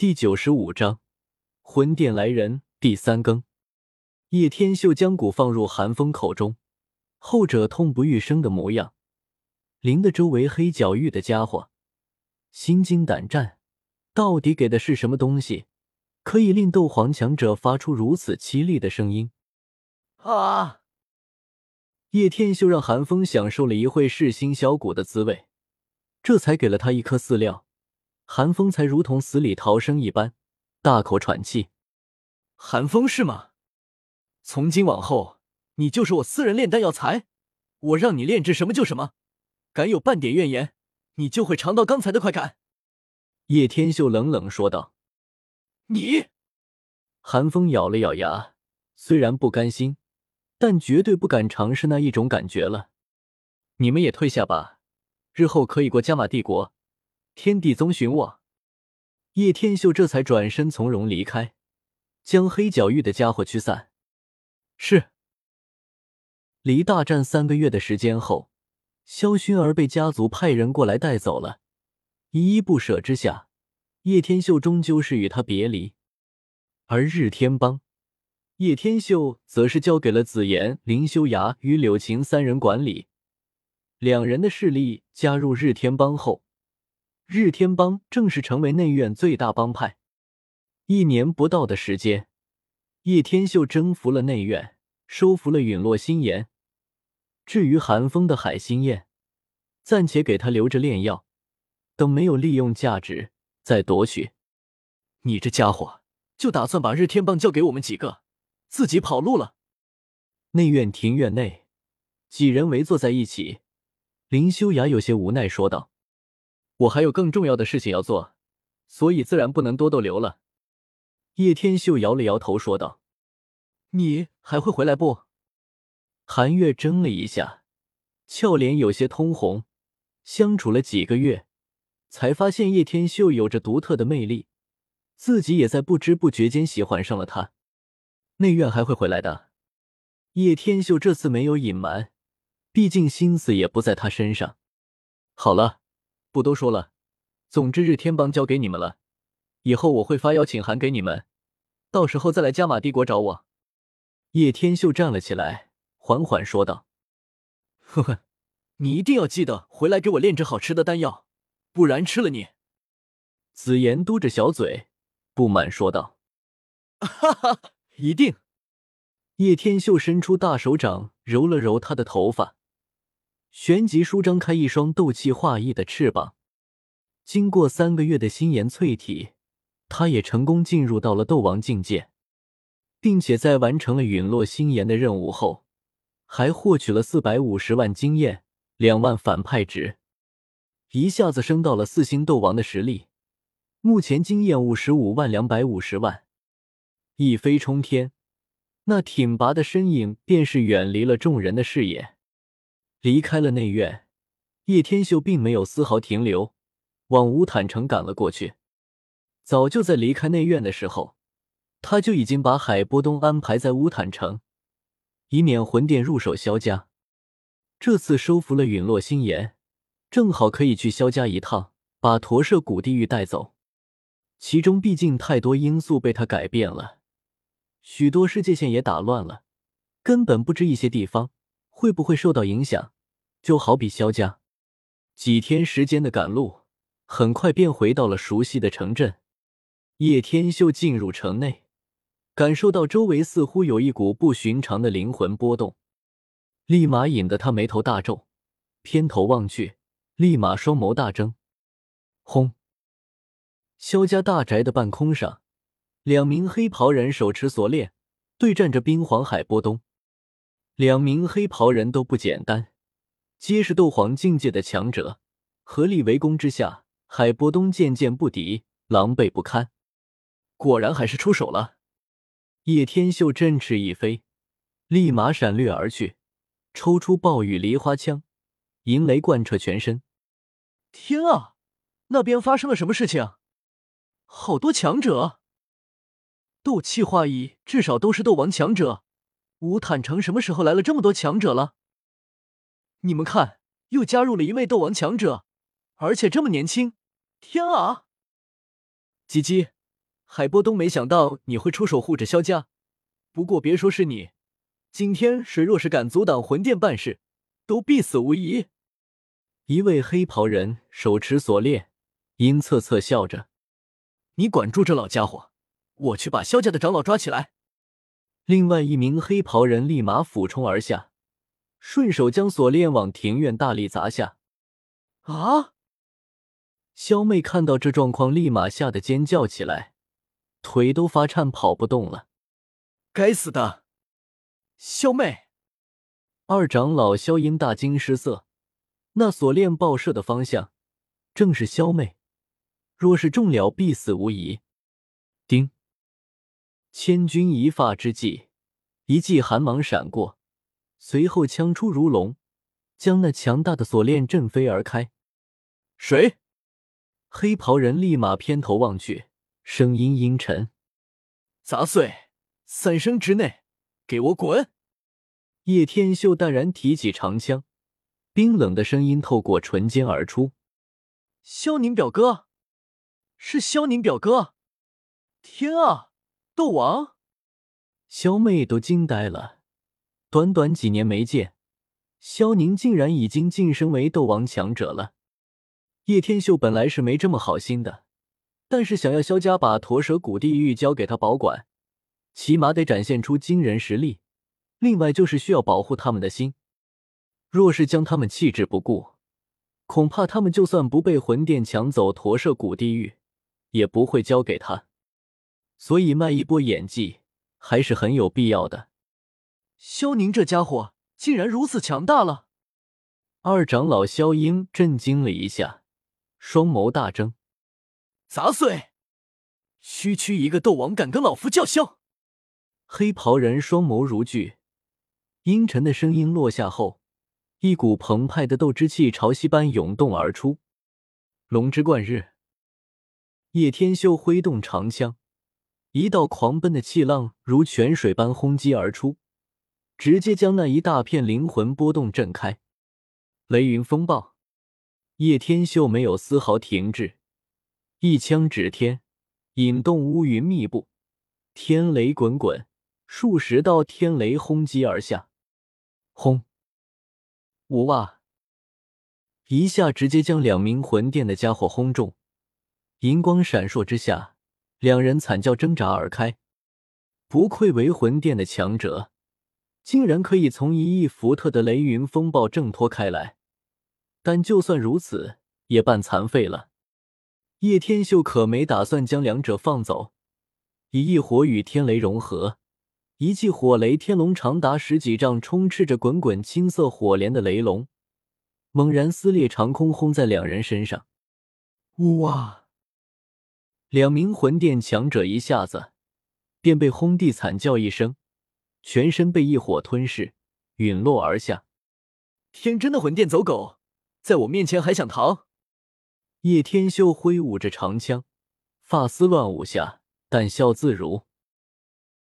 第九十五章魂殿来人第三更。叶天秀将蛊放入寒风口中，后者痛不欲生的模样，淋得周围黑角域的家伙心惊胆战。到底给的是什么东西，可以令斗皇强者发出如此凄厉的声音？啊！叶天秀让寒风享受了一会噬心小蛊的滋味，这才给了他一颗饲料。韩风才如同死里逃生一般，大口喘气。韩风是吗？从今往后，你就是我私人炼丹药材，我让你炼制什么就什么，敢有半点怨言，你就会尝到刚才的快感。叶天秀冷冷说道。你，韩风咬了咬牙，虽然不甘心，但绝对不敢尝试那一种感觉了。你们也退下吧，日后可以过加玛帝国。天地宗寻我，叶天秀这才转身从容离开，将黑角域的家伙驱散。是。离大战三个月的时间后，萧薰儿被家族派人过来带走了。依依不舍之下，叶天秀终究是与他别离。而日天帮，叶天秀则是交给了紫妍、林修崖与柳晴三人管理。两人的势力加入日天帮后。日天帮正式成为内院最大帮派。一年不到的时间，叶天秀征服了内院，收服了陨落心炎。至于寒风的海心焰，暂且给他留着炼药，等没有利用价值再夺取。你这家伙就打算把日天帮交给我们几个，自己跑路了？内院庭院内，几人围坐在一起，林修雅有些无奈说道。我还有更重要的事情要做，所以自然不能多逗留了。叶天秀摇了摇头说道：“你还会回来不？”韩月怔了一下，俏脸有些通红。相处了几个月，才发现叶天秀有着独特的魅力，自己也在不知不觉间喜欢上了他。内院还会回来的。叶天秀这次没有隐瞒，毕竟心思也不在他身上。好了。不多说了，总之日天帮交给你们了，以后我会发邀请函给你们，到时候再来加玛帝国找我。叶天秀站了起来，缓缓说道：“呵呵，你一定要记得回来给我炼制好吃的丹药，不然吃了你。”紫妍嘟着小嘴，不满说道：“哈哈，一定。”叶天秀伸出大手掌揉了揉他的头发。旋即舒张开一双斗气化翼的翅膀，经过三个月的心炎淬体，他也成功进入到了斗王境界，并且在完成了陨落心炎的任务后，还获取了四百五十万经验、两万反派值，一下子升到了四星斗王的实力。目前经验五十五万两百五十万，一飞冲天，那挺拔的身影便是远离了众人的视野。离开了内院，叶天秀并没有丝毫停留，往乌坦城赶了过去。早就在离开内院的时候，他就已经把海波东安排在乌坦城，以免魂殿入手萧家。这次收服了陨落心炎，正好可以去萧家一趟，把驼舍古地狱带走。其中毕竟太多因素被他改变了，许多世界线也打乱了，根本不知一些地方。会不会受到影响？就好比萧家，几天时间的赶路，很快便回到了熟悉的城镇。叶天秀进入城内，感受到周围似乎有一股不寻常的灵魂波动，立马引得他眉头大皱，偏头望去，立马双眸大睁。轰！萧家大宅的半空上，两名黑袍人手持锁链，对战着冰皇海波东。两名黑袍人都不简单，皆是斗皇境界的强者，合力围攻之下，海波东渐渐不敌，狼狈不堪。果然还是出手了。叶天秀振翅一飞，立马闪掠而去，抽出暴雨梨花枪，银雷贯彻全身。天啊，那边发生了什么事情？好多强者，斗气化翼，至少都是斗王强者。乌坦城什么时候来了这么多强者了？你们看，又加入了一位斗王强者，而且这么年轻！天啊！鸡鸡，海波东没想到你会出手护着萧家。不过别说是你，今天谁若是敢阻挡魂殿办事，都必死无疑。一位黑袍人手持锁链，阴恻恻笑着：“你管住这老家伙，我去把萧家的长老抓起来。”另外一名黑袍人立马俯冲而下，顺手将锁链往庭院大力砸下。啊！萧妹看到这状况，立马吓得尖叫起来，腿都发颤，跑不动了。该死的，萧妹！二长老萧英大惊失色，那锁链爆射的方向正是萧妹，若是中了，必死无疑。叮！千钧一发之际，一记寒芒闪过，随后枪出如龙，将那强大的锁链震飞而开。谁？黑袍人立马偏头望去，声音阴沉：“杂碎，三声之内，给我滚！”叶天秀淡然提起长枪，冰冷的声音透过唇间而出：“萧宁表哥，是萧宁表哥！天啊！”斗王，萧妹都惊呆了。短短几年没见，萧宁竟然已经晋升为斗王强者了。叶天秀本来是没这么好心的，但是想要萧家把驼蛇谷地狱交给他保管，起码得展现出惊人实力。另外就是需要保护他们的心。若是将他们弃之不顾，恐怕他们就算不被魂殿抢走驼蛇谷地狱，也不会交给他。所以卖一波演技还是很有必要的。萧宁这家伙竟然如此强大了！二长老萧英震惊了一下，双眸大睁：“杂碎！区区一个斗王敢跟老夫叫嚣？”黑袍人双眸如炬，阴沉的声音落下后，一股澎湃的斗之气潮汐般涌动而出。龙之贯日，叶天修挥动长枪。一道狂奔的气浪如泉水般轰击而出，直接将那一大片灵魂波动震开。雷云风暴，叶天秀没有丝毫停滞，一枪指天，引动乌云密布，天雷滚滚，数十道天雷轰击而下。轰！呜哇！一下直接将两名魂殿的家伙轰中，银光闪烁之下。两人惨叫挣扎而开，不愧为魂殿的强者，竟然可以从一亿伏特的雷云风暴挣脱开来。但就算如此，也半残废了。叶天秀可没打算将两者放走，一亿火与天雷融合，一记火雷天龙长达十几丈，充斥着滚滚青色火莲的雷龙，猛然撕裂长空，轰在两人身上。呜哇！两名魂殿强者一下子便被轰地惨叫一声，全身被一火吞噬，陨落而下。天真的魂殿走狗，在我面前还想逃？叶天修挥舞着长枪，发丝乱舞下，淡笑自如。